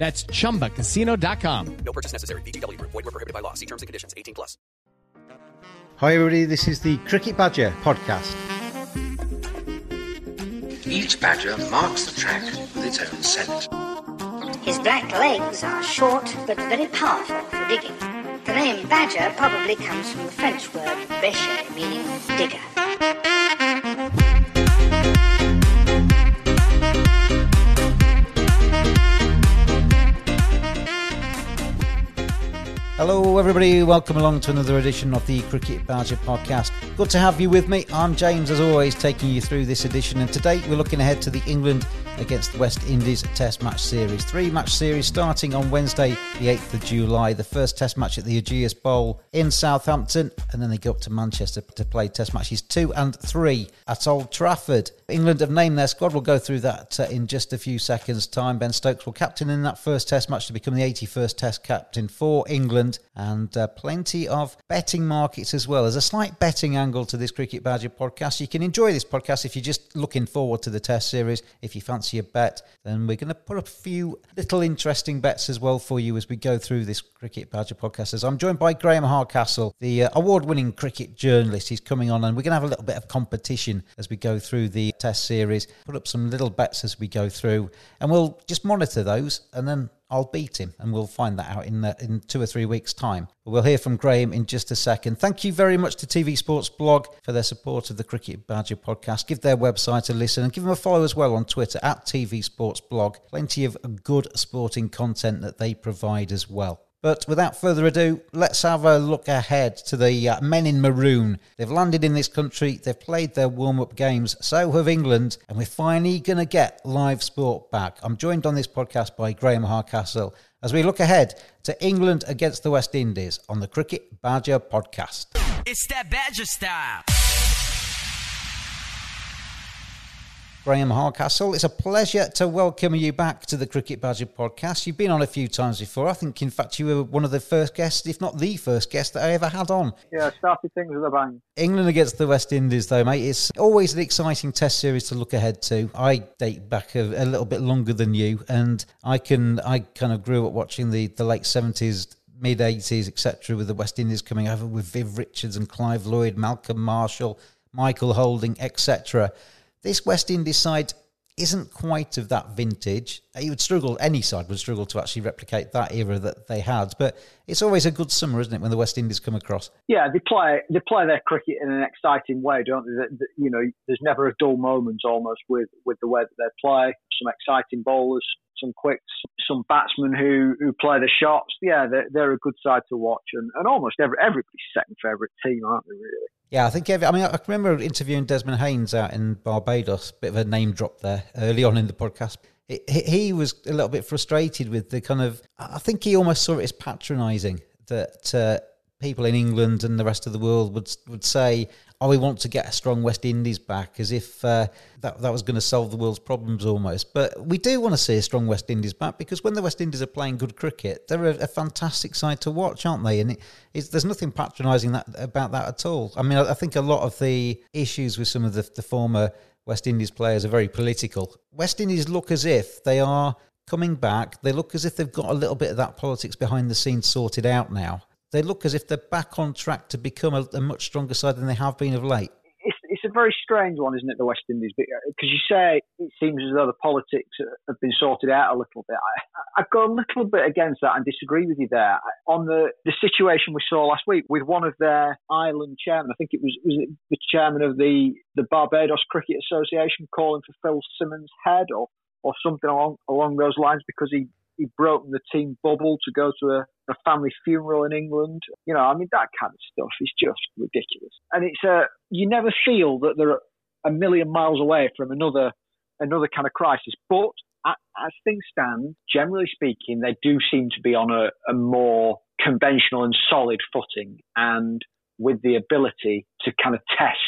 That's chumbacasino.com. No purchase necessary. VGW Group. Void were prohibited by law. See terms and conditions. 18 plus. Hi, everybody. This is the Cricket Badger podcast. Each badger marks the track with its own scent. His black legs are short but very powerful for digging. The name badger probably comes from the French word bêcher, meaning digger. Hello, everybody. Welcome along to another edition of the Cricket Badger podcast. Good to have you with me. I'm James, as always, taking you through this edition. And today we're looking ahead to the England against the West Indies Test Match Series. Three match series starting on Wednesday, the 8th of July. The first Test match at the Ageas Bowl in Southampton, and then they go up to Manchester to play Test matches two and three at Old Trafford. England have named their squad. We'll go through that uh, in just a few seconds' time. Ben Stokes will captain in that first Test match to become the 81st Test captain for England, and uh, plenty of betting markets as well. There's a slight betting angle to this Cricket Badger podcast. You can enjoy this podcast if you're just looking forward to the Test series. If you fancy a bet, then we're going to put a few little interesting bets as well for you as we go through this Cricket Badger podcast. As I'm joined by Graham Hardcastle, the uh, award-winning cricket journalist. He's coming on, and we're going to have a little bit of competition as we go through the Test series. Put up some little bets as we go through, and we'll just monitor those, and then I'll beat him, and we'll find that out in in two or three weeks' time. We'll hear from Graham in just a second. Thank you very much to TV Sports Blog for their support of the Cricket Badger podcast. Give their website a listen and give them a follow as well on Twitter at TV Sports Blog. Plenty of good sporting content that they provide as well. But without further ado, let's have a look ahead to the uh, men in maroon. They've landed in this country, they've played their warm up games, so have England, and we're finally going to get live sport back. I'm joined on this podcast by Graham Hardcastle as we look ahead to England against the West Indies on the Cricket Badger podcast. It's that Badger style. Graham Hardcastle, it's a pleasure to welcome you back to the Cricket Badger podcast. You've been on a few times before. I think, in fact, you were one of the first guests, if not the first guest that I ever had on. Yeah, started things with a bang. England against the West Indies, though, mate, it's always an exciting test series to look ahead to. I date back a, a little bit longer than you, and I can I kind of grew up watching the, the late 70s mid 80s, etc., with the West Indies coming over with Viv Richards and Clive Lloyd, Malcolm Marshall, Michael Holding, etc. This West Indies side isn't quite of that vintage. You would struggle, any side would struggle to actually replicate that era that they had. But it's always a good summer, isn't it, when the West Indies come across? Yeah, they play they play their cricket in an exciting way, don't they? You know, there's never a dull moment almost with with the way that they play. Some exciting bowlers, some quicks, some batsmen who, who play the shots. Yeah, they're, they're a good side to watch, and, and almost every, everybody's second favourite team, aren't they? Really? Yeah, I think every, I mean I remember interviewing Desmond Haynes out in Barbados. Bit of a name drop there early on in the podcast. He, was a little bit frustrated with the kind of. I think he almost saw it as patronising that uh, people in England and the rest of the world would would say, "Oh, we want to get a strong West Indies back," as if uh, that that was going to solve the world's problems almost. But we do want to see a strong West Indies back because when the West Indies are playing good cricket, they're a, a fantastic side to watch, aren't they? And it, there's nothing patronising that about that at all. I mean, I, I think a lot of the issues with some of the, the former West Indies players are very political. West Indies look as if they are coming back. They look as if they've got a little bit of that politics behind the scenes sorted out now. They look as if they're back on track to become a, a much stronger side than they have been of late. It's, it's a very strange one, isn't it, the West Indies? Because uh, you say it seems as though the politics have been sorted out a little bit. I, I go a little bit against that and disagree with you there. On the, the situation we saw last week with one of their island chairmen, I think it was, was it the chairman of the, the Barbados Cricket Association calling for Phil Simmons' head or or something along along those lines because he he broke the team bubble to go to a, a family funeral in England. You know, I mean that kind of stuff is just ridiculous. And it's a you never feel that they're a million miles away from another another kind of crisis. But as things stand, generally speaking, they do seem to be on a, a more conventional and solid footing, and with the ability to kind of test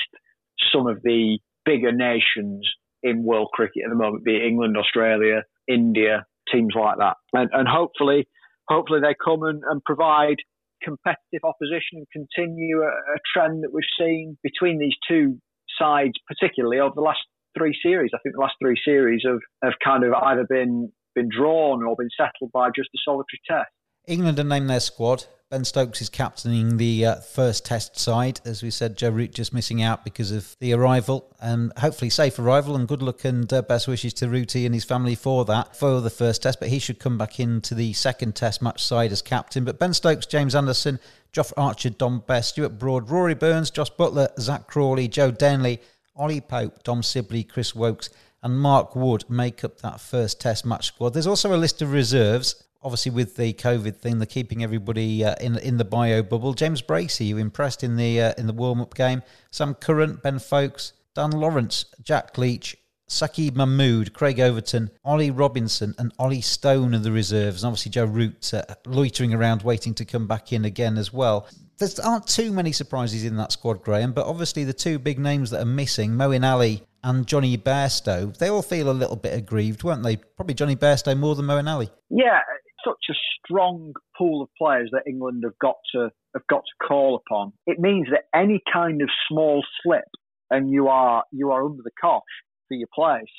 some of the bigger nations in world cricket at the moment, be it England, Australia, India, teams like that. And, and hopefully, hopefully they come and, and provide competitive opposition and continue a, a, trend that we've seen between these two sides, particularly over the last three series. I think the last three series have, have kind of either been been drawn or been settled by just a solitary test. England have named their squad. Ben Stokes is captaining the uh, first test side. As we said, Joe Root just missing out because of the arrival. And hopefully, safe arrival and good luck and uh, best wishes to Rooty and his family for that, for the first test. But he should come back into the second test match side as captain. But Ben Stokes, James Anderson, Jofra Archer, Dom Bess, Stuart Broad, Rory Burns, Josh Buttler, Zak Crawley, Joe Denley, Ollie Pope, Dom Sibley, Chris Woakes, and Mark Wood make up that first test match squad. There's also a list of reserves obviously with the COVID thing, they're keeping everybody uh, in in the bio bubble. James Bracey, you impressed in the uh, in the warm up game. Sam Curran, Ben Foakes, Dan Lawrence, Jack Leach, Saqib Mahmood, Craig Overton, Ollie Robinson, and Ollie Stone are the reserves. And obviously Joe Root uh, loitering around waiting to come back in again as well. There aren't too many surprises in that squad, Graham, but obviously the two big names that are missing, Moeen Ali and Jonny Bairstow, they all feel a little bit aggrieved, weren't they? Probably Jonny Bairstow more than Moeen Ali. Yeah, such a strong pool of players that England have got to have got to call upon. It means that any kind of small slip and you are you are under the cosh for your place.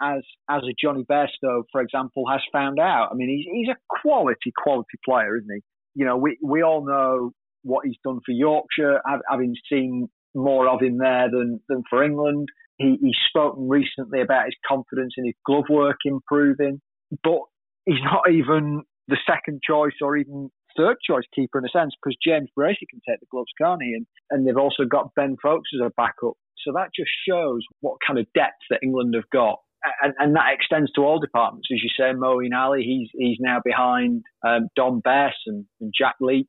As as a Jonny Bairstow, for example, has found out. I mean, he's he's a quality quality player, isn't he? You know, we we all know what he's done for Yorkshire, having seen more of him there than than for England. He, he's spoken recently about his confidence in his glove work improving, but he's not even the second choice or even third choice keeper in a sense because James Bracey can take the gloves, can't he? And, and they've also got Ben Foakes as a backup. So that just shows what kind of depth that England have got. And, and that extends to all departments. As you say, Moeen Ali, he's, he's now behind um, Dom Bess and, and Jack Leach.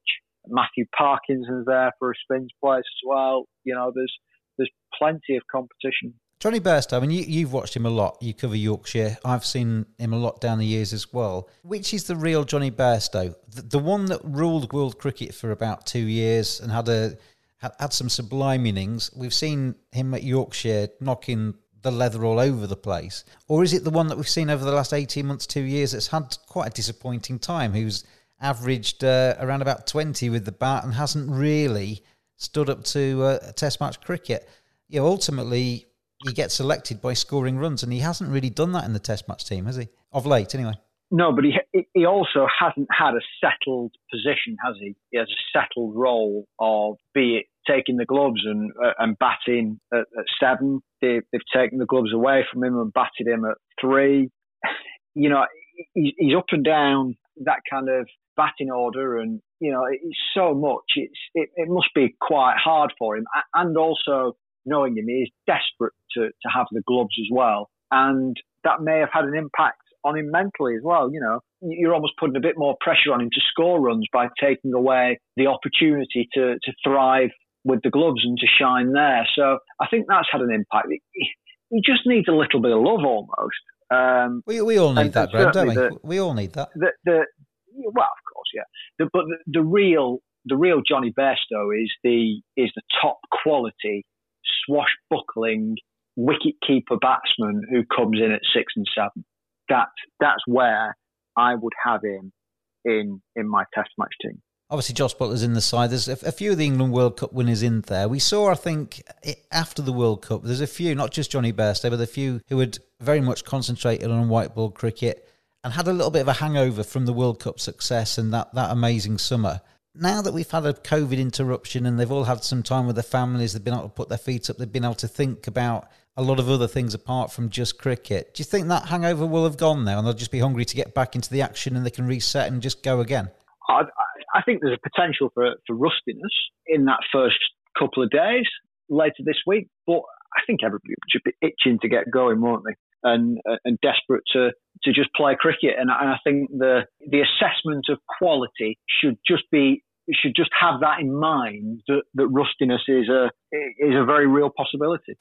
Matthew Parkinson's there for a spins place as well. You know, there's there's plenty of competition Jonny Bairstow, I mean, you, you've watched him a lot. You cover Yorkshire. I've seen him a lot down the years as well. Which is the real Jonny Bairstow? The, the one that ruled world cricket for about two years and had a had, had some sublime innings. We've seen him at Yorkshire knocking the leather all over the place. Or is it the one that we've seen over the last 18 months, two years that's had quite a disappointing time, who's averaged uh, around about 20 with the bat and hasn't really stood up to uh, test match cricket? You know, ultimately, he gets selected by scoring runs, and he hasn't really done that in the Test match team, has he? Of late, anyway. No, but he he also hasn't had a settled position, has he? He has a settled role of be it taking the gloves and uh, and batting at, at seven. They, they've taken the gloves away from him and batted him at three. You know, he's, he's up and down that kind of batting order, and you know, it's so much. It's it, it must be quite hard for him, and also knowing him, he is desperate to, to have the gloves as well. And that may have had an impact on him mentally as well. You know, you're almost putting a bit more pressure on him to score runs by taking away the opportunity to, to thrive with the gloves and to shine there. So I think that's had an impact. He just needs a little bit of love almost. Um, we, we all need that, Graham, don't we? The, we all need that. The, the, well, of course, yeah. The, but the, the real the real Jonny Bairstow is the is the top quality swashbuckling wicket keeper batsman who comes in at six and seven. That that's where I would have him in in my Test match team. Obviously, Josh Buttler's in the side. There's a, few of the England World Cup winners in there. We saw, I think, after the World Cup, there's a few, not just Jonny Bairstow, but a few who had very much concentrated on white ball cricket and had a little bit of a hangover from the World Cup success and that, that amazing summer. Now that we've had a COVID interruption and they've all had some time with their families, they've been able to put their feet up, they've been able to think about a lot of other things apart from just cricket. Do you think that hangover will have gone now and they'll just be hungry to get back into the action and they can reset and just go again? I, I think there's a potential for, for rustiness in that first couple of days later this week, but I think everybody should be itching to get going, won't they? And and desperate to to just play cricket. And I, and I think the the assessment of quality should just be should just have that in mind that, that rustiness is a is a very real possibility.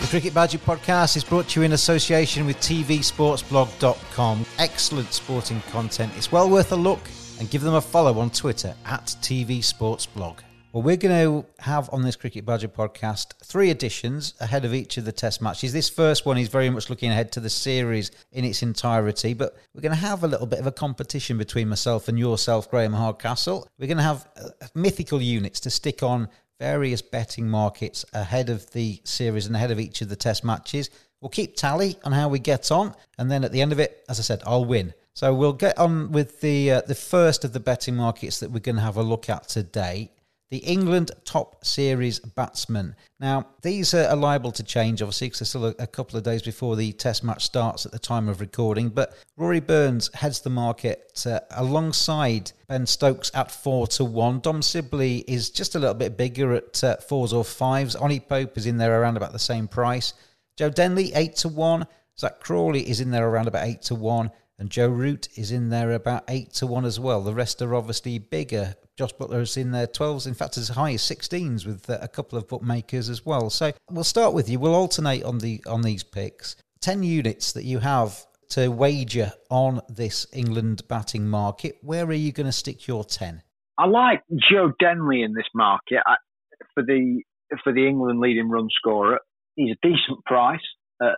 The Cricket Badger podcast is brought to you in association with TVSportsBlog.com. Excellent sporting content. It's well worth a look and give them a follow on Twitter at TVSportsBlog. Well, we're going to have on this Cricket Badger podcast three editions ahead of each of the test matches. This first one is very much looking ahead to the series in its entirety, but we're going to have a little bit of a competition between myself and yourself, Graham Hardcastle. We're going to have uh, mythical units to stick on various betting markets ahead of the series and ahead of each of the test matches. We'll keep tally on how we get on, and then at the end of it, as I said, I'll win. So we'll get on with the uh, the first of the betting markets that we're going to have a look at today the England top series batsmen. Now, these are liable to change, obviously, because there's still a, a, couple of days before the test match starts at the time of recording. But Rory Burns heads the market uh, alongside Ben Stokes at four to one. Dom Sibley is just a little bit bigger at uh, fours or fives. Ollie Pope is in there around about the same price. Joe Denley, eight to one. Zak Crawley is in there around about eight to one. And Joe Root is in there about eight to one as well. The rest are obviously bigger. Jos Buttler is in there 12s, in fact, as high as 16s with uh, a couple of bookmakers as well. So we'll start with you. We'll alternate on the on these picks. 10 units that you have to wager on this England batting market. Where are you going to stick your 10? I like Joe Denley in this market I, for the for the England leading run scorer. He's a decent price at,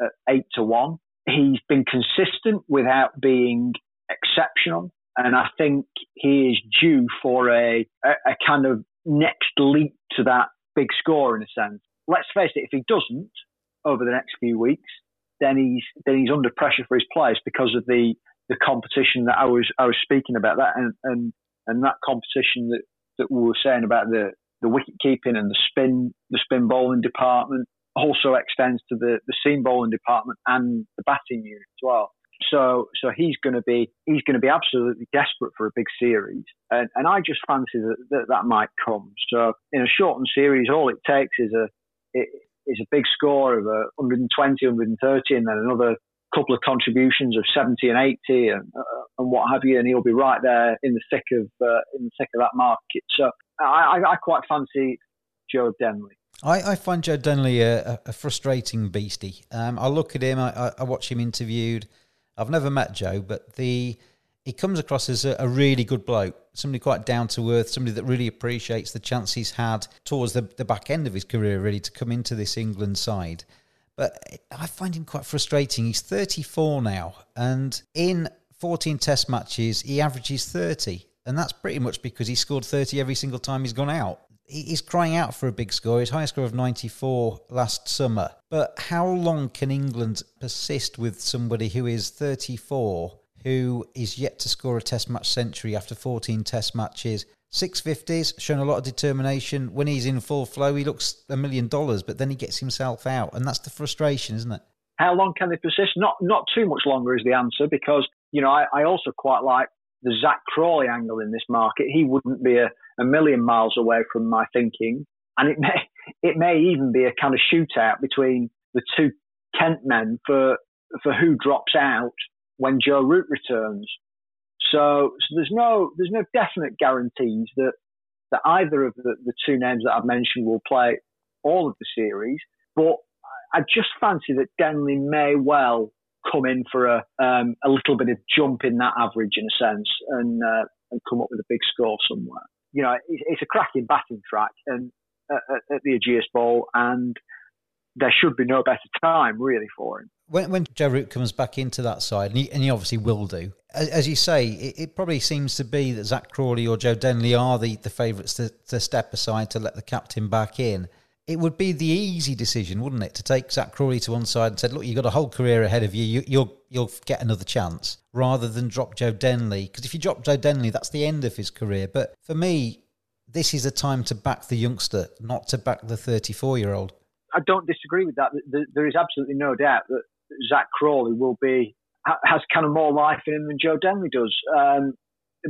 at 8 to 1. He's been consistent without being exceptional and I think he is due for a, a, a kind of next leap to that big score in a sense. Let's face it, if he doesn't over the next few weeks, then he's then he's under pressure for his place because of the the competition that I was I was speaking about that and and, and that competition that, that we were saying about the the wicket keeping and the spin the spin bowling department also extends to the the seam bowling department and the batting unit as well. So, so he's going to be he's going to be absolutely desperate for a big series, and, and I just fancy that, that that might come. So, in a shortened series, all it takes is a is a big score of a 120, 130, and then another couple of contributions of 70 and 80 and, uh, and what have you, and he'll be right there in the thick of uh, in the thick of that market. So, I, I, I quite fancy Joe Denley. I, I find Joe Denley a, a frustrating beastie. Um, I look at him, I, I watch him interviewed. I've never met Joe, but the he comes across as a, a really good bloke, somebody quite down to earth, somebody that really appreciates the chance he's had towards the, the back end of his career, really, to come into this England side. But I find him quite frustrating. He's 34 now, and in 14 test matches, he averages 30. And that's pretty much because he scored 30 every single time he's gone out he's crying out for a big score. His highest score of 94 last summer. But how long can England persist with somebody who is 34, who is yet to score a Test match century after 14 Test matches? 650s, shown a lot of determination. When he's in full flow, he looks a million dollars, but then he gets himself out. And that's the frustration, isn't it? How long can they persist? Not not too much longer is the answer because, you know, I, I also quite like the Zak Crawley angle in this market. He wouldn't be a, a million miles away from my thinking. And it may, it may even be a kind of shootout between the two Kent men for, for who drops out when Joe Root returns. So, so there's no, there's no definite guarantees that, that either of the, the two names that I've mentioned will play all of the series. But I just fancy that Denley may well come in for a um, a little bit of jump in that average in a sense and uh, and come up with a big score somewhere. You know, it's, a cracking batting track and uh, at the Ageas Bowl, and there should be no better time really for him. When, when Root comes back into that side, and he, and he obviously will do, as, as you say, it, it, probably seems to be that Zak Crawley or Joe Denley are the, the favourites to, to step aside to let the captain back in it would be the easy decision, wouldn't it, to take Zak Crawley to one side and said, "Look, you've got a whole career ahead of you. you will you'll, you'll get another chance," rather than drop Joe Denley. Because if you drop Joe Denley, that's the end of his career. But for me, this is a time to back the youngster, not to back the 34 year old. I don't disagree with that. There is absolutely no doubt that Zak Crawley will be has kind of more life in him than Joe Denley does. Um,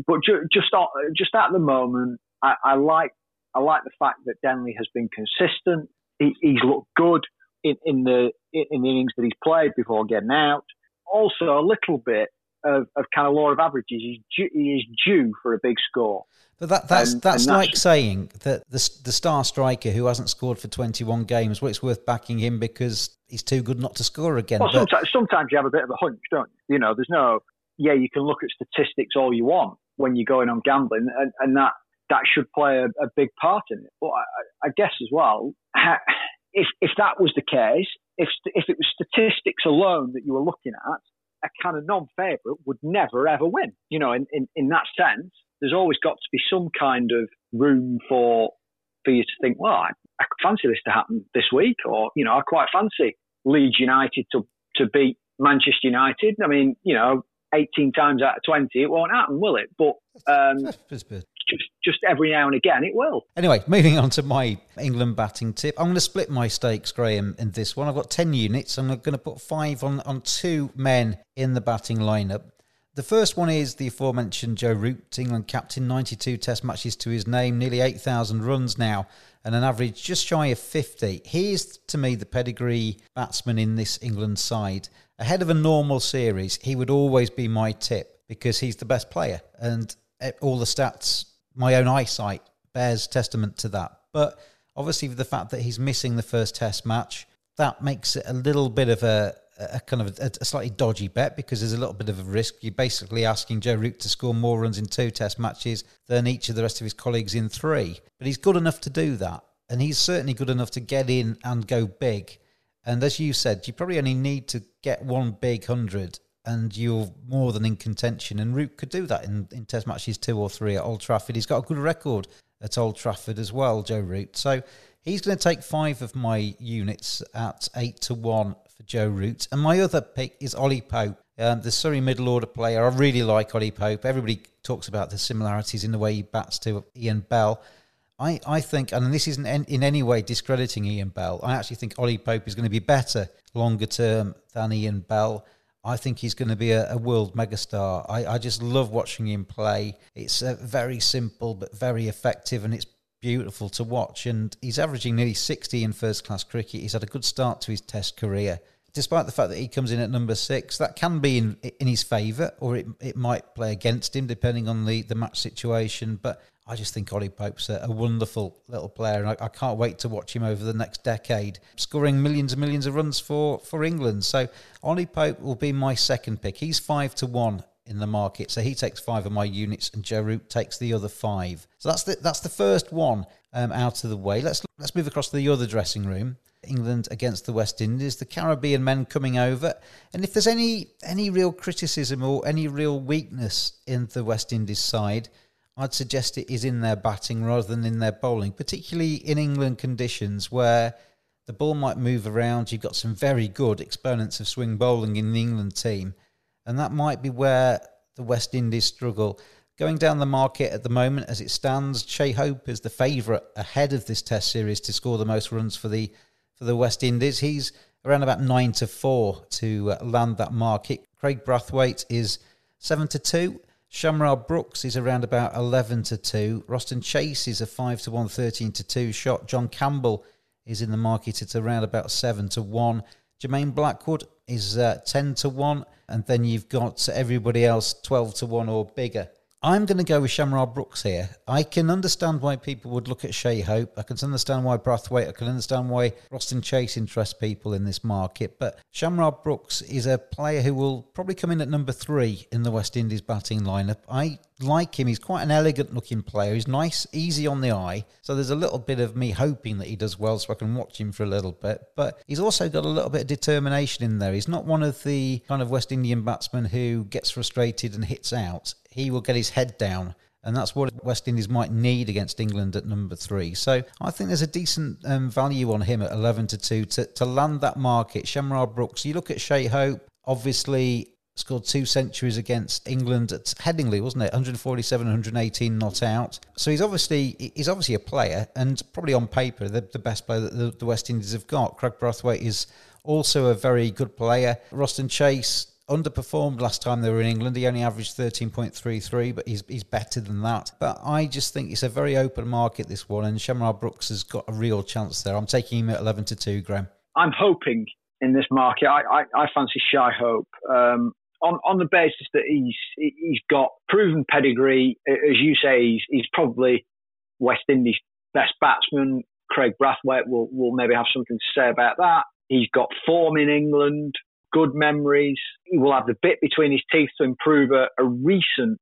but just just at the moment, I, I like I like the fact that Denley has been consistent. He, he's looked good in, in the in the innings that he's played before getting out. Also, a little bit of, of kind of law of averages. He's due, he is due for a big score. But that, that's that's and like saying that the the star striker who hasn't scored for 21 games, well, it's worth backing him because he's too good not to score again. Well, but, sometimes, sometimes you have a bit of a hunch, don't you? You know, there's no yeah. You can look at statistics all you want when you're going on gambling, and, and that that should play a, a big part in it. But I, I guess as well, if if that was the case, if if it was statistics alone that you were looking at, a kind of non-favourite would never ever win. You know, in, in, in that sense, there's always got to be some kind of room for for you to think, well, I, I fancy this to happen this week, or you know, I quite fancy Leeds United to to beat Manchester United. I mean, you know, 18 times out of 20, it won't happen, will it? But um, just just every now and again it will. Anyway, moving on to my England batting tip. I'm going to split my stakes, Graham, in this one. I've got 10 units I'm going to put five on, on two men in the batting lineup. The first one is the aforementioned Joe Root, England captain, 92 test matches to his name, nearly 8,000 runs now, and an average just shy of 50. He is, to me, the pedigree batsman in this England side. Ahead of a normal series, he would always be my tip because he's the best player. And eh, all the stats my own eyesight bears testament to that. But obviously, the fact that he's missing the first Test match, that makes it a little bit of a, a kind of a, a, slightly dodgy bet because there's a little bit of a risk. You're basically asking Joe Root to score more runs in two Test matches than each of the rest of his colleagues in three. But he's good enough to do that, and he's certainly good enough to get in and go big. And as you said, you probably only need to get one big hundred and you're more than in contention. And Root could do that in, in Test matches two or three at Old Trafford. He's got a good record at Old Trafford as well, Joe Root. So he's going to take five of my units at eight to one for Joe Root. And my other pick is Ollie Pope, um, the Surrey middle order player. I really like Ollie Pope. Everybody talks about the similarities in the way he bats to Ian Bell. I, I think, and this isn't in any way discrediting Ian Bell, I actually think Ollie Pope is going to be better longer term than Ian Bell. I think he's going to be a, a world megastar. I, I, just love watching him play. It's uh, very simple but very effective, and it's beautiful to watch. And he's averaging nearly 60 in first class cricket. He's had a good start to his Test career. Despite the fact that he comes in at number six, that can be in in his favour, or it it might play against him depending on the, the match situation. But I just think Ollie Pope's a, a wonderful little player, and I, I, can't wait to watch him over the next decade, scoring millions and millions of runs for, for England. So Ollie Pope will be my second pick. He's five to one in the market, so he takes five of my units, and Joe Root takes the other five. So that's the that's the first one um, out of the way. Let's let's move across to the other dressing room. England against the West Indies, the Caribbean men coming over, and if there's any any real criticism or any real weakness in the West Indies side I'd suggest it is in their batting rather than in their bowling, particularly in England conditions where the ball might move around. You've got some very good exponents of swing bowling in the England team, and that might be where the West Indies struggle. Going down the market at the moment as it stands, Shai Hope is the favourite ahead of this Test series to score the most runs for the for the West Indies. He's around about nine to four to uh, land that market. Kraigg Brathwaite is seven to two. Shamarh Brooks is around about 11 to 2. Roston Chase is a 5 to 1, 13 to 2 shot. John Campbell is in the market at around about 7 to 1. Jermaine Blackwood is uh, 10 to 1. And then you've got everybody else 12 to 1 or bigger. I'm going to go with Shamarh Brooks here. I can understand why people would look at Shai Hope. I can understand why Brathwaite. I can understand why Roston Chase interests people in this market. But Shamarh Brooks is a player who will probably come in at number three in the West Indies batting lineup. I like him. He's quite an elegant looking player. He's nice, easy on the eye. So there's a little bit of me hoping that he does well so I can watch him for a little bit. But he's also got a little bit of determination in there. He's not one of the kind of West Indian batsmen who gets frustrated and hits out he will get his head down. And that's what West Indies might need against England at number three. So I think there's a decent um, value on him at 11 to 2 to, to land that market. Shamarh Brooks, you look at Shai Hope, obviously scored two centuries against England at Headingley, wasn't it? 147, 118 not out. So he's obviously he's obviously a player and probably on paper the, the best player that the, the West Indies have got. Kraigg Brathwaite is also a very good player. Roston Chase underperformed last time they were in England. He only averaged 13.33, but he's, he's better than that. But I just think it's a very open market, this one, and Shamarh Brooks has got a real chance there. I'm taking him at 11 to 2, Graham. I'm hoping in this market, I, I, I fancy Shai Hope. Um, on, on the basis that he's he's got proven pedigree, as you say, he's, he's probably West Indies' best batsman. Kraigg Brathwaite will will maybe have something to say about that. He's got form in England good memories. He will have the bit between his teeth to improve a, a recent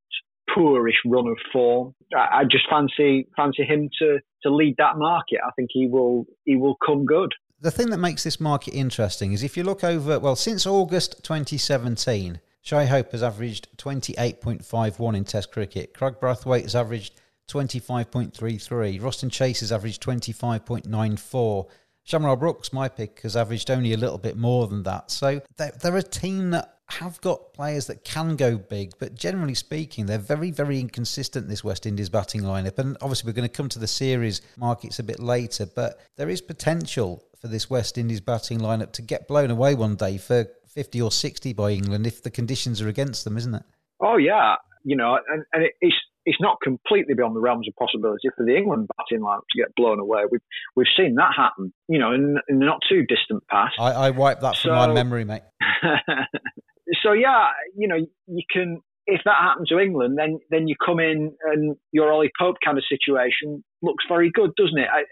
poorish run of form. I, I just fancy fancy him to to lead that market. I think he will he will come good. The thing that makes this market interesting is if you look over well since August 2017, Shai Hope has averaged 28.51 in Test cricket. Kraigg Brathwaite has averaged 25.33. Roston Chase has averaged 25.94. Shamarh Brooks, my pick, has averaged only a little bit more than that. So they're, they're a team that have got players that can go big, but generally speaking, they're very, very inconsistent, this West Indies batting lineup. And obviously, we're going to come to the series markets a bit later, but there is potential for this West Indies batting lineup to get blown away one day for 50 or 60 by England if the conditions are against them, isn't it? Oh, yeah. You know, and, and it's it's not completely beyond the realms of possibility for the England batting lineup to get blown away. We've we've seen that happen, you know, in, in the not too distant past. I, I wiped that from my memory, mate. so yeah, you know, you can if that happens to England, then then you come in and your Ollie Pope kind of situation looks very good, doesn't it? I,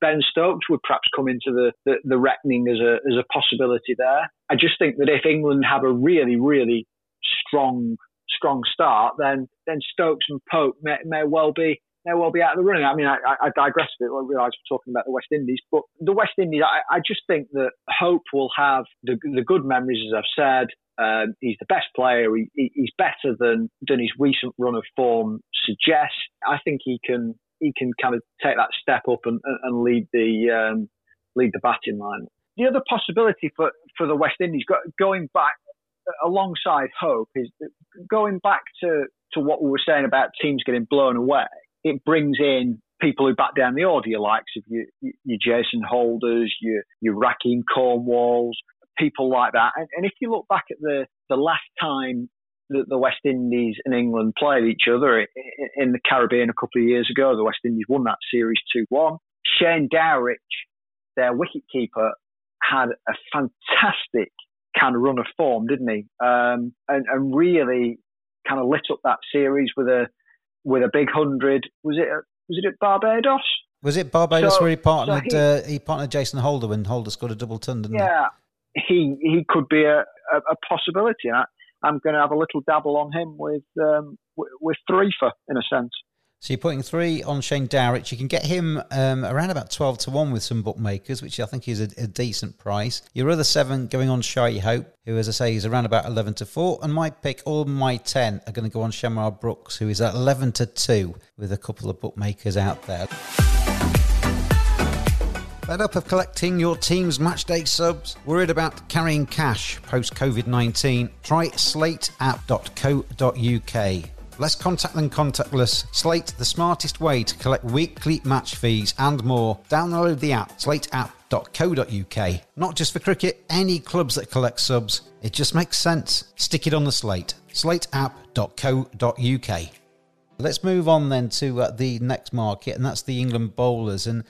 ben Stokes would perhaps come into the, the, the reckoning as a as a possibility there. I just think that if England have a really really strong strong start, then then Stokes and Pope may, may well be may well be out of the running. I mean, I, I digress a bit. I realise we're talking about the West Indies, but the West Indies, I, I just think that Hope will have the, the good memories, as I've said. Um, he's the best player. He, he's better than than his recent run of form suggests. I think he can he can kind of take that step up and, and lead the um, lead the batting line. The other possibility for, for the West Indies, going back alongside hope is going back to, to what we were saying about teams getting blown away. It brings in people who back down the order, your likes of your, your Jason Holders, your, your Rahkeem Cornwalls, people like that. And, and if you look back at the, the last time that the West Indies and England played each other in the Caribbean a couple of years ago, the West Indies won that series 2 1. Shane Dowrich, their wicketkeeper, had a fantastic kind of run of form, didn't he? Um, and, and really kind of lit up that series with a with a big hundred. Was it was it at Barbados? Was it Barbados so, where he partnered so he, uh, he, partnered Jason Holder when Holder scored a double ton, didn't yeah, he? he he could be a, a, a possibility. I, I'm going to have a little dabble on him with um, with three for in a sense. So you're putting three on Shane Dowrich. You can get him um, around about 12 to 1 with some bookmakers, which I think is a, a decent price. Your other seven going on Shai Hope, who, as I say, is around about 11 to 4. And my pick, all my 10 are going to go on Shamarh Brooks, who is at 11 to 2 with a couple of bookmakers out there. Fed up of collecting your team's matchday subs? Worried about carrying cash post COVID 19? Try slateapp.co.uk. Less contact than contactless. Slate, the smartest way to collect weekly match fees and more. Download the app, slateapp.co.uk. Not just for cricket, any clubs that collect subs. It just makes sense. Stick it on the slate. slateapp.co.uk. Let's move on then to uh, the next market, and that's the England bowlers. And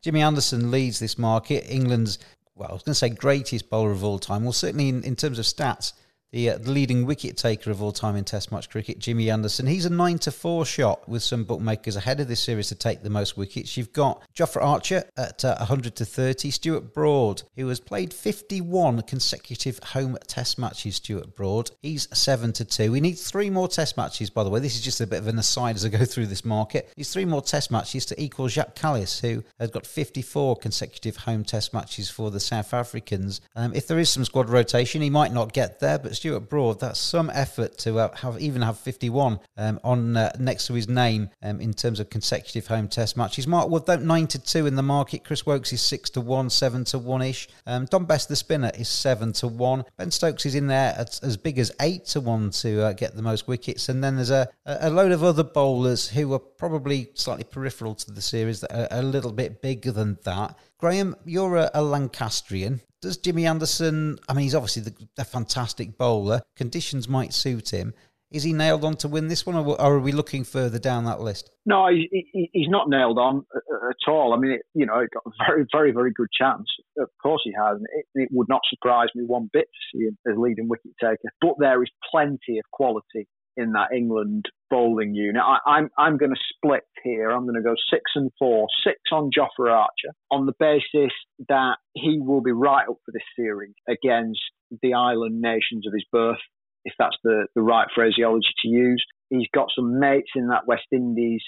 Jimmy Anderson leads this market. England's, well, I was going to say greatest bowler of all time. Well, certainly in, in terms of stats, the, uh, leading wicket taker of all time in Test match cricket, Jimmy Anderson. He's a 9 to 4 shot with some bookmakers ahead of this series to take the most wickets. You've got Jofra Archer at uh, 100 to 30, Stuart Broad, who has played 51 consecutive home Test matches, Stuart Broad. He's 7 to 2. We need three more Test matches, by the way. This is just a bit of an aside as I go through this market. He's three more Test matches to equal Jacques Kallis, who has got 54 consecutive home Test matches for the South Africans. Um, if there is some squad rotation, he might not get there, but Stuart Broad, that's some effort to uh, have even have 51 um, on uh, next to his name um, in terms of consecutive home Test matches. Mark Wood, though, 9 to 2 in the market. Chris Woakes is 6 to 1, 7 to 1 ish. Um, Dom Bess, the spinner, is 7 to 1. Ben Stokes is in there at as big as 8 to 1 to uh, get the most wickets. And then there's a, a load of other bowlers who are probably slightly peripheral to the series that are a little bit bigger than that. Graham, you're a, a Lancastrian. Does Jimmy Anderson, I mean, he's obviously the, a fantastic bowler. Conditions might suit him. Is he nailed on to win this one, or are we looking further down that list? No, he, he, he's not nailed on uh, uh, at all. I mean, it, you know, got a very, very, very good chance. Of course, he has. It, it would not surprise me one bit to see him as leading wicket taker. But there is plenty of quality in that England bowling unit. I, am I'm, I'm going to split here. I'm going to go six and four. Six on Jofra Archer on the basis that he will be right up for this series against the island nations of his birth, if that's the, the right phraseology to use. He's got some mates in that West Indies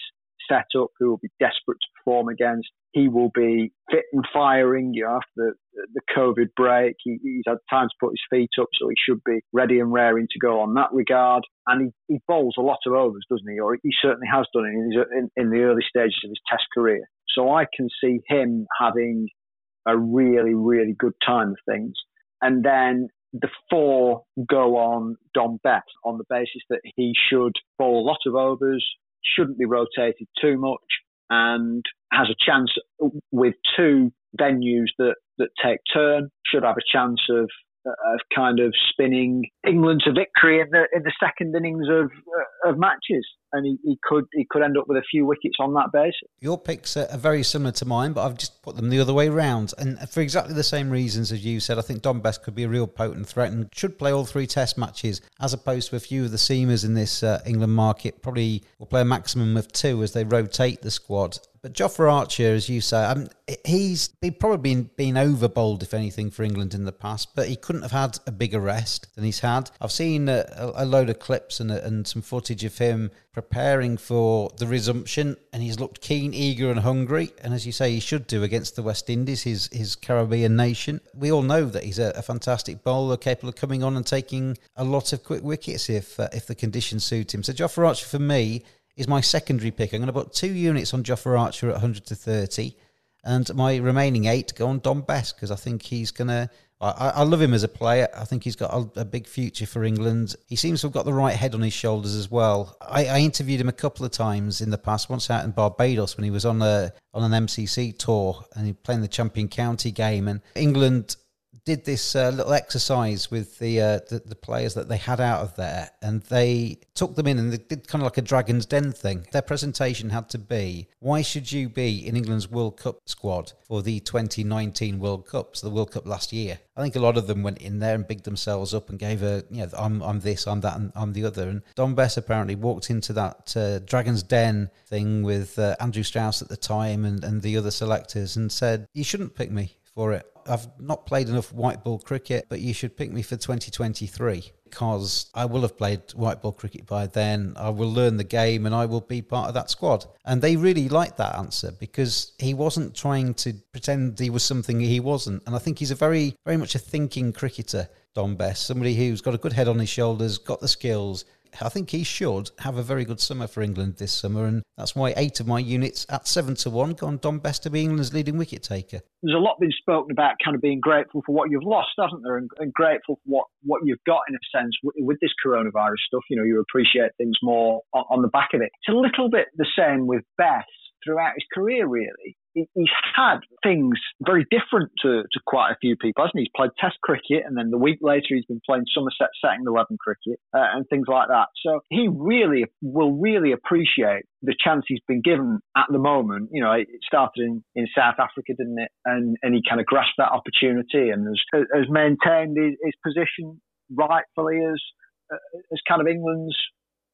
setup who will be desperate to perform against. He will be fit and firing you know, after the, the COVID break. He, he's had time to put his feet up, so he should be ready and raring to go on that regard. And he, he bowls a lot of overs, doesn't he? Or he certainly has done it in, in, in the early stages of his Test career. So I can see him having a really, really good time of things. And then the four go on Dom Bess on the basis that he should bowl a lot of overs, shouldn't be rotated too much, and has a chance with two venues that, that take turn, should have a chance of of kind of spinning England to victory in the in the second innings of of matches, and he, he could he could end up with a few wickets on that basis. Your picks are very similar to mine, but I've just put them the other way round, and for exactly the same reasons as you said. I think Dom Bess could be a real potent threat and should play all three Test matches, as opposed to a few of the seamers in this uh, England market. Probably will play a maximum of two as they rotate the squad. But Jofra Archer, as you say, um, he's probably been, been over bowled, if anything, for England in the past, but he couldn't have had a bigger rest than he's had. I've seen a, a load of clips and, and some footage of him preparing for the resumption, and he's looked keen, eager, and hungry. And as you say, he should do against the West Indies, his, his Caribbean nation. We all know that he's a, a fantastic bowler, capable of coming on and taking a lot of quick wickets if, uh, if the conditions suit him. So Jofra Archer, for me, is my secondary pick. I'm going to put two units on Jofra Archer at 100 to 30, and my remaining eight go on Dom Bess because I think he's going to. I, I, love him as a player. I think he's got a, a, big future for England. He seems to have got the right head on his shoulders as well. I, I, interviewed him a couple of times in the past. Once out in Barbados when he was on a on an MCC tour and he playing the Champion County game. And England did this uh, little exercise with the, uh, the, the players that they had out of there, and they took them in and they did kind of like a Dragon's Den thing. Their presentation had to be, "Why should you be in England's World Cup squad for the 2019 World Cup, so the World Cup last year?" I think a lot of them went in there and bigged themselves up and gave a, you know, I'm I'm this, I'm that, and I'm the other. And Dom Bess apparently walked into that uh, Dragon's Den thing with uh, Andrew Strauss at the time and and the other selectors and said, "You shouldn't pick me." for it. I've not played enough white ball cricket, but you should pick me for 2023 because I will have played white ball cricket by then. I will learn the game and I will be part of that squad. And they really liked that answer because he wasn't trying to pretend he was something he wasn't. And I think he's a very, very much a thinking cricketer, Dom Bess, somebody who's got a good head on his shoulders, got the skills, I think he should have a very good summer for England this summer, and that's why eight of my units at seven to one gone Dom Bess to be England's leading wicket taker. There's a lot been spoken about, kind of being grateful for what you've lost, hasn't there, and, and grateful for what, what you've got in a sense with, with, this coronavirus stuff. You know, you appreciate things more on, on the back of it. It's a little bit the same with Bess throughout his career, really he's had things very different to, to quite a few people, hasn't he? He's played Test cricket, and then the week later he's been playing Somerset setting eleven cricket uh, and things like that. So he really will really appreciate the chance he's been given at the moment. You know, it started in, in South Africa, didn't it? And and he kind of grasped that opportunity and has, has maintained his, his position rightfully as as kind of England's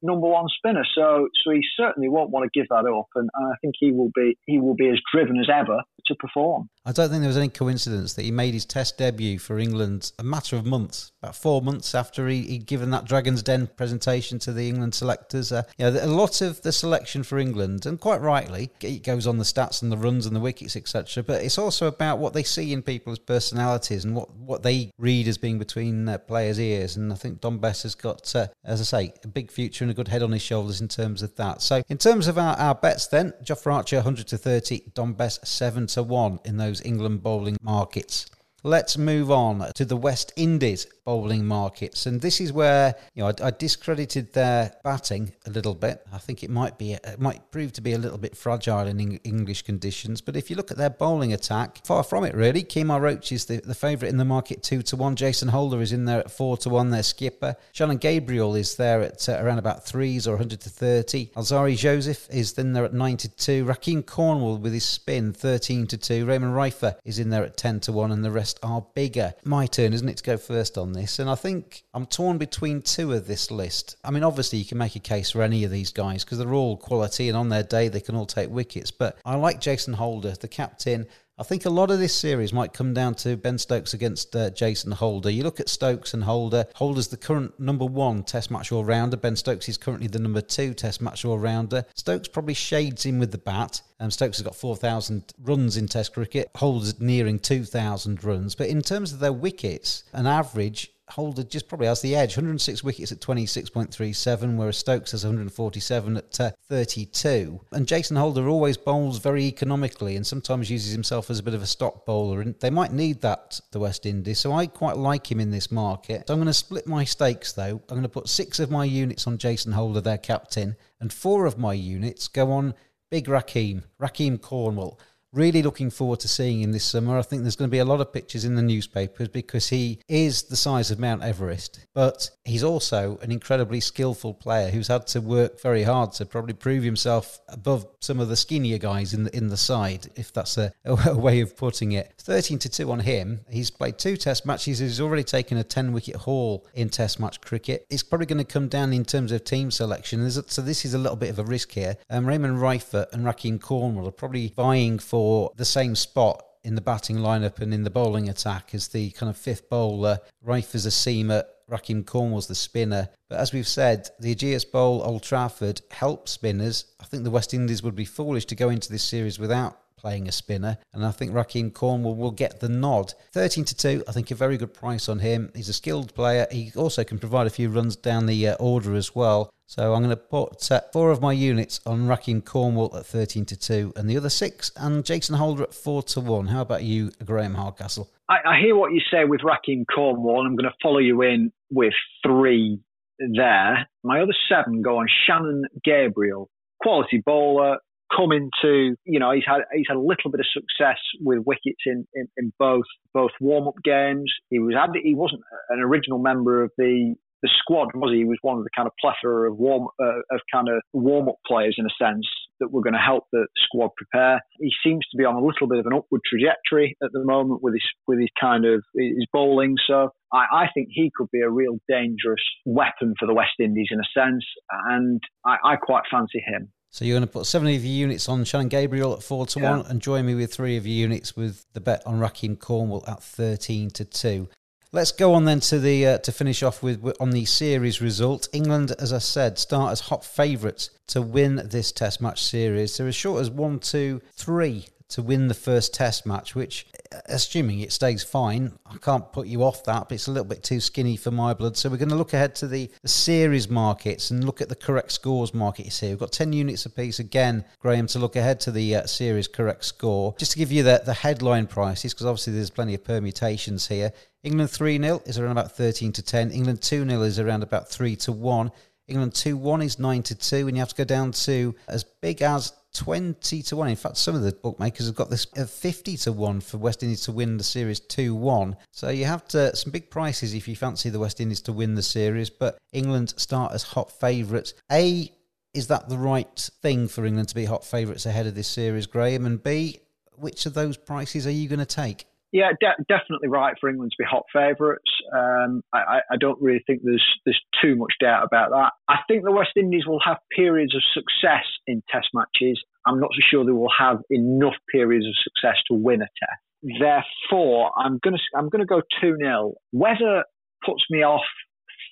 number one spinner. So so he certainly won't want to give that up, and, and I think he will be he will be as driven as ever to perform. I don't think there was any coincidence that he made his Test debut for England a matter of months, about four months after he, would given that Dragon's Den presentation to the England selectors. Uh, you know, a lot of the selection for England, and quite rightly, it goes on the stats and the runs and the wickets, etc. But it's also about what they see in people's personalities and what, what they read as being between uh, players' ears. And I think Dom Bess has got, uh, as I say, a big future and a good head on his shoulders in terms of that. So in terms of our, our bets, then Jofra Archer 100 to 30, Dom Bess 7 to 1 in those England bowling markets. Let's move on to the West Indies bowling markets. And this is where, you know, I, I, discredited their batting a little bit. I think it might be, it might prove to be a little bit fragile in English conditions. But if you look at their bowling attack, far from it really. Kemar Roach is the, the favourite in the market, 2 to 1. Jason Holder is in there at 4 to 1, their skipper. Shannon Gabriel is there at uh, around about 3s or 100 to 30. Alzarri Joseph is then there at 9 to 2. Rahkeem Cornwall with his spin, 13 to 2. Raymond Reifer is in there at 10 to 1, and the rest are bigger. My turn, isn't it, to go first on this, and I think I'm torn between two of this list. I mean, obviously, you can make a case for any of these guys because they're all quality, and on their day, they can all take wickets. But I like Jason Holder, the captain. I think a lot of this series might come down to Ben Stokes against uh, Jason Holder. You look at Stokes and Holder. Holder's the current number one Test match all rounder. Ben Stokes is currently the number two Test match all rounder. Stokes probably shades in with the bat. Um, Stokes has got 4,000 runs in Test cricket. Holder's nearing 2,000 runs. But in terms of their wickets, an average Holder just probably has the edge. 106 wickets at 26.37, whereas Stokes has 147 at uh, 32. And Jason Holder always bowls very economically and sometimes uses himself as a bit of a stock bowler. And they might need that, the West Indies. So I quite like him in this market. So I'm going to split my stakes, though. I'm going to put six of my units on Jason Holder, their captain, and four of my units go on Big Rahkeem, Rahkeem Cornwall. Really looking forward to seeing him this summer. I think there's going to be a lot of pictures in the newspapers because he is the size of Mount Everest, but he's also an incredibly skillful player who's had to work very hard to probably prove himself above some of the skinnier guys in the in the side, if that's a, a way of putting it. 13 to 2 on him. He's played two test matches. He's already taken a 10 wicket haul in test match cricket. It's probably going to come down in terms of team selection. so this is a little bit of a risk here. Um, Raymond Reifer and Rahkeem Cornwall are probably vying for the same spot in the batting lineup and in the bowling attack as the kind of fifth bowler. Rafe is a seamer, Rahkeem Cornwall's the spinner. But as we've said, the Ageas Bowl, Old Trafford, helps spinners. I think the West Indies would be foolish to go into this series without playing a spinner, and I think Rahkeem Cornwall will get the nod. 13 to 2, I think a very good price on him. He's a skilled player. He also can provide a few runs down the uh, order as well. So I'm going to put uh, four of my units on Rahkeem Cornwall at 13 to 2 and the other six and Jason Holder at 4 to 1. How about you, Graham Hardcastle? I, I hear what you say with Rahkeem Cornwall I'm going to follow you in with three there. My other seven go on Shannon Gabriel, quality bowler, come into, you know, he's had he's had a little bit of success with wickets in, in, in both both warm up games. He was he wasn't an original member of the the squad, was he? He was one of the kind of plethora of warm uh, of kind of warm up players in a sense that were going to help the squad prepare. He seems to be on a little bit of an upward trajectory at the moment with his with his kind of his bowling. So I, I think he could be a real dangerous weapon for the West Indies in a sense, and I, I quite fancy him. So you're going to put seven of your units on Shannon Gabriel at four to yeah. one, and join me with three of your units with the bet on Rahkeem Cornwall at thirteen to two. Let's go on then to the uh, to finish off with on the series result. England, as I said, start as hot favourites to win this Test match series. They're as short as one, two, three to win the first test match, which, assuming it stays fine, I can't put you off that, but it's a little bit too skinny for my blood. So we're going to look ahead to the, the series markets and look at the correct scores markets here. We've got 10 units apiece again, Graham, to look ahead to the uh, series correct score. Just to give you the, the headline prices, because obviously there's plenty of permutations here. England 3 0 is around about 13 to 10. England 2 0 is around about 3 to 1. England 2 1 is 9 to 2. And you have to go down to as big as 20 to 1. In fact, some of the bookmakers have got this at 50 to 1 for West Indies to win the series 2 1. So you have to, some big prices if you fancy the West Indies to win the series, but England start as hot favourites. A, is that the right thing for England to be hot favourites ahead of this series, Graham? And B, which of those prices are you going to take? Yeah, de- definitely right for England to be hot favourites. Um, I, I, don't really think there's there's too much doubt about that. I think the West Indies will have periods of success in Test matches. I'm not so sure they will have enough periods of success to win a Test. Therefore, I'm gonna I'm gonna go two 0 Weather puts me off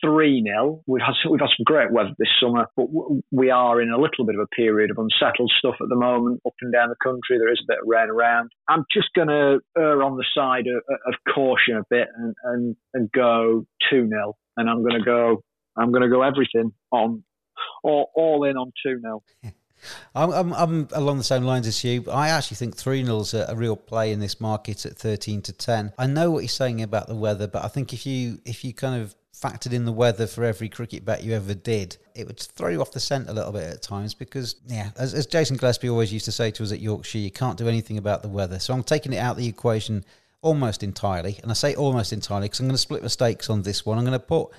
3 0. We've had, we've had some great weather this summer, but we are in a little bit of a period of unsettled stuff at the moment up and down the country. There is a bit of rain around. I'm just going to err on the side of, of caution a bit and, and, and go 2 0. And I'm going to go, I'm going to go everything on, all, all in on 2 0. I'm, I'm, I'm, along the same lines as you. I actually think 3 0 is a, a, real play in this market at 13 to 10. I know what you're saying about the weather, but I think if you if you kind of factored in the weather for every cricket bet you ever did, it would throw you off the scent a little bit at times because, yeah, as, as Jason Gillespie always used to say to us at Yorkshire, you can't do anything about the weather. So I'm taking it out of the equation almost entirely. And I say almost entirely because I'm going to split mistakes on this one. I'm going to put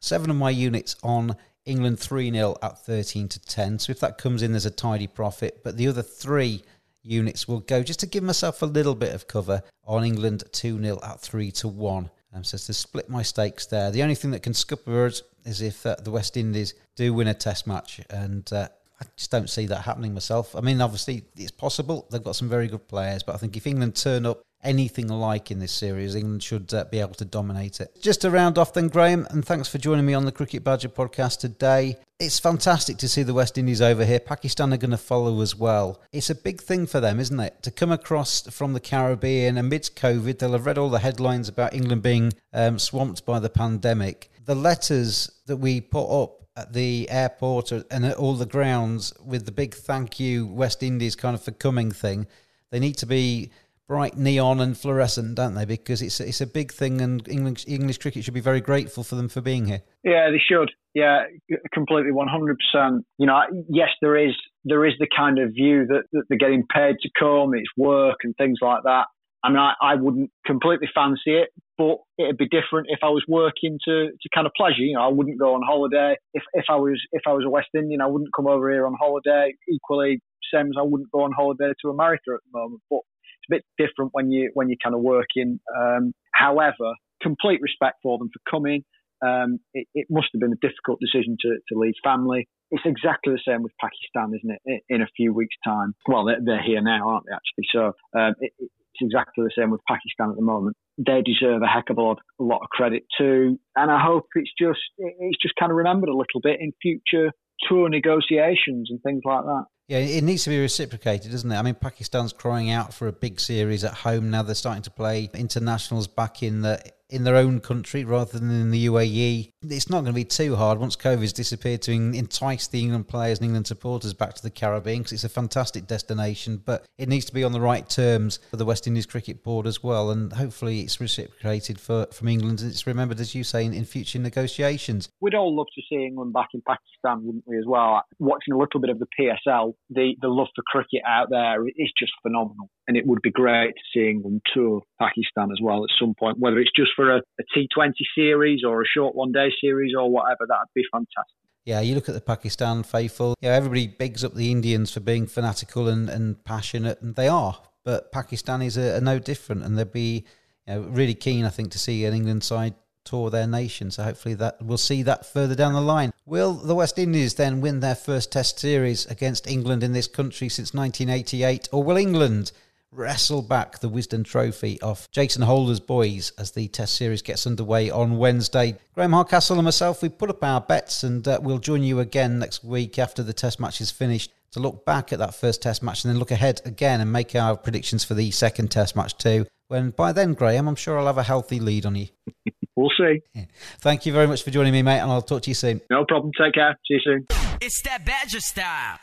seven of my units on England 3 0 at 13 to 10. So if that comes in, there's a tidy profit. But the other three units will go just to give myself a little bit of cover on England 2 0 at 3 to 1. Um, so to split my stakes there. The only thing that can scupper us is if uh, the West Indies do win a Test match, and uh, I just don't see that happening myself. I mean, obviously it's possible. They've got some very good players, but I think if England turn up anything like in this series, England should uh, be able to dominate it. Just to round off then, Graham, and thanks for joining me on the Cricket Badger podcast today. It's fantastic to see the West Indies over here. Pakistan are going to follow as well. It's a big thing for them, isn't it? To come across from the Caribbean amidst COVID, they'll have read all the headlines about England being um, swamped by the pandemic. The letters that we put up at the airport and at all the grounds with the big thank you West Indies kind of for coming thing, they need to be bright neon and fluorescent, don't they? Because it's it's a big thing, and English English cricket should be very grateful for them for being here. Yeah, they should. Yeah, completely, one hundred percent. You know, yes, there is there is the kind of view that, that they're getting paid to come, it's work and things like that. I mean, I, I wouldn't completely fancy it, but it'd be different if I was working to, to kind of pleasure. You know, I wouldn't go on holiday. If if I was if I was a West Indian, I wouldn't come over here on holiday. Equally, same as I wouldn't go on holiday to America at the moment. But it's a bit different when you when you're kind of working. Um, however, complete respect for them for coming. Um, it, it, must have been a difficult decision to, to leave family. It's exactly the same with Pakistan, isn't it? In a few weeks' time. Well, they're, they're here now, aren't they? Actually, so um, it, it's exactly the same with Pakistan at the moment. They deserve a heck of a lot, a lot of credit too, and I hope it's just it's just kind of remembered a little bit in future tour negotiations and things like that. Yeah, it needs to be reciprocated, doesn't it? I mean, Pakistan's crying out for a big series at home now. They're starting to play internationals back in the in their own country rather than in the UAE. It's not going to be too hard once COVID's disappeared to entice the England players and England supporters back to the Caribbean because it's a fantastic destination, but it needs to be on the right terms for the West Indies Cricket Board as well. And hopefully it's reciprocated for, from England and it's remembered, as you say, in, in future negotiations. We'd all love to see England back in Pakistan, wouldn't we, as well? Watching a little bit of the PSL, the, the love for cricket out there is just phenomenal. And it would be great to see England tour Pakistan as well at some point, whether it's just for a a T20 series or a short one day series or whatever, that'd be fantastic. Yeah, you look at the Pakistan faithful. Yeah, everybody bigs up the Indians for being fanatical and, and passionate, and they are. But Pakistanis are, are no different, and they'd be you know, really keen, I think, to see an England side tour their nation. So hopefully that we'll see that further down the line. Will the West Indies then win their first Test series against England in this country since 1988, or will England wrestle back the Wisden Trophy off Jason Holder's boys as the Test Series gets underway on Wednesday. Graham Hardcastle and myself, we put up our bets and uh, we'll join you again next week after the Test match is finished to look back at that first Test match and then look ahead again and make our predictions for the second Test match too. When by then, Graham, I'm sure I'll have a healthy lead on you. We'll see. Thank you very much for joining me, mate, and I'll talk to you soon. No problem. Take care. See you soon. It's that Badger style.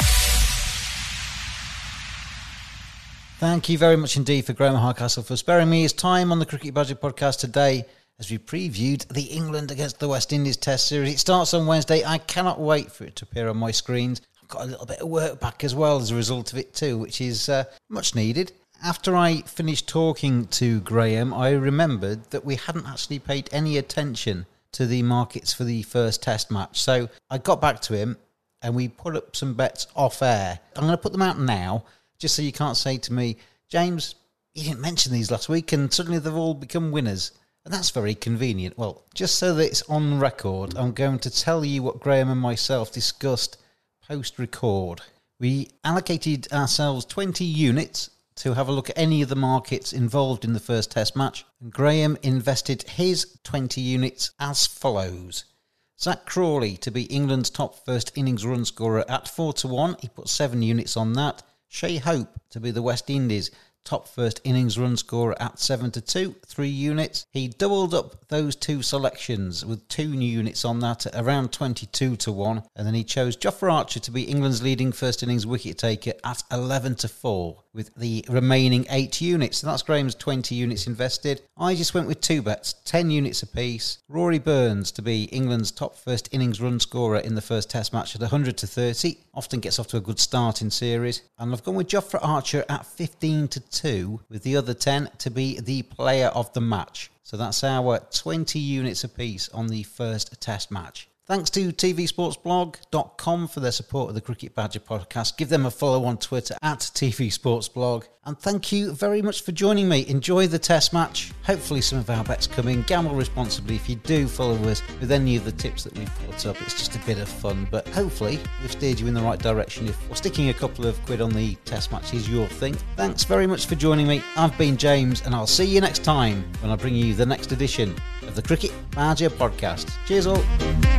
Thank you very much indeed for Graham Hardcastle for sparing me his time on the Cricket Badger podcast today as we previewed the England against the West Indies Test series. It starts on Wednesday. I cannot wait for it to appear on my screens. I've got a little bit of work back as well as a result of it too, which is uh, much needed. After I finished talking to Graham, I remembered that we hadn't actually paid any attention to the markets for the first Test match. So I got back to him and we put up some bets off air. I'm going to put them out now just so you can't say to me, James, you didn't mention these last week, and suddenly they've all become winners. And that's very convenient. Well, just so that it's on record, I'm going to tell you what Graham and myself discussed post record. We allocated ourselves 20 units to have a look at any of the markets involved in the first test match, and Graham invested his 20 units as follows. Zak Crawley to be England's top first innings run scorer at 4 to 1. He put 7 units on that. Shai Hope to be the West Indies top first innings run scorer at 7 to 2, 3 units. He doubled up those two selections with two new units on that at around 22 to 1. And then he chose Jofra Archer to be England's leading first innings wicket taker at 11 to 4 with the remaining 8 units. And that's Graham's 20 units invested. I just went with two bets, 10 units apiece. Rory Burns to be England's top first innings run scorer in the first test match at 100 to 30. Often gets off to a good start in series. And I've gone with Jofra Archer at 15 to 2 with the other 10 to be the player of the match. So that's our 20 units apiece on the first test match. Thanks to tvsportsblog.com for their support of the Cricket Badger podcast. Give them a follow on Twitter at tvsportsblog. And thank you very much for joining me. Enjoy the test match. Hopefully, some of our bets come in. Gamble responsibly if you do follow us with any of the tips that we've put up. It's just a bit of fun, but hopefully, we've steered you in the right direction. If sticking a couple of quid on the test match is your thing, thanks very much for joining me. I've been James, and I'll see you next time when I bring you the next edition of the Cricket Badger podcast. Cheers, all.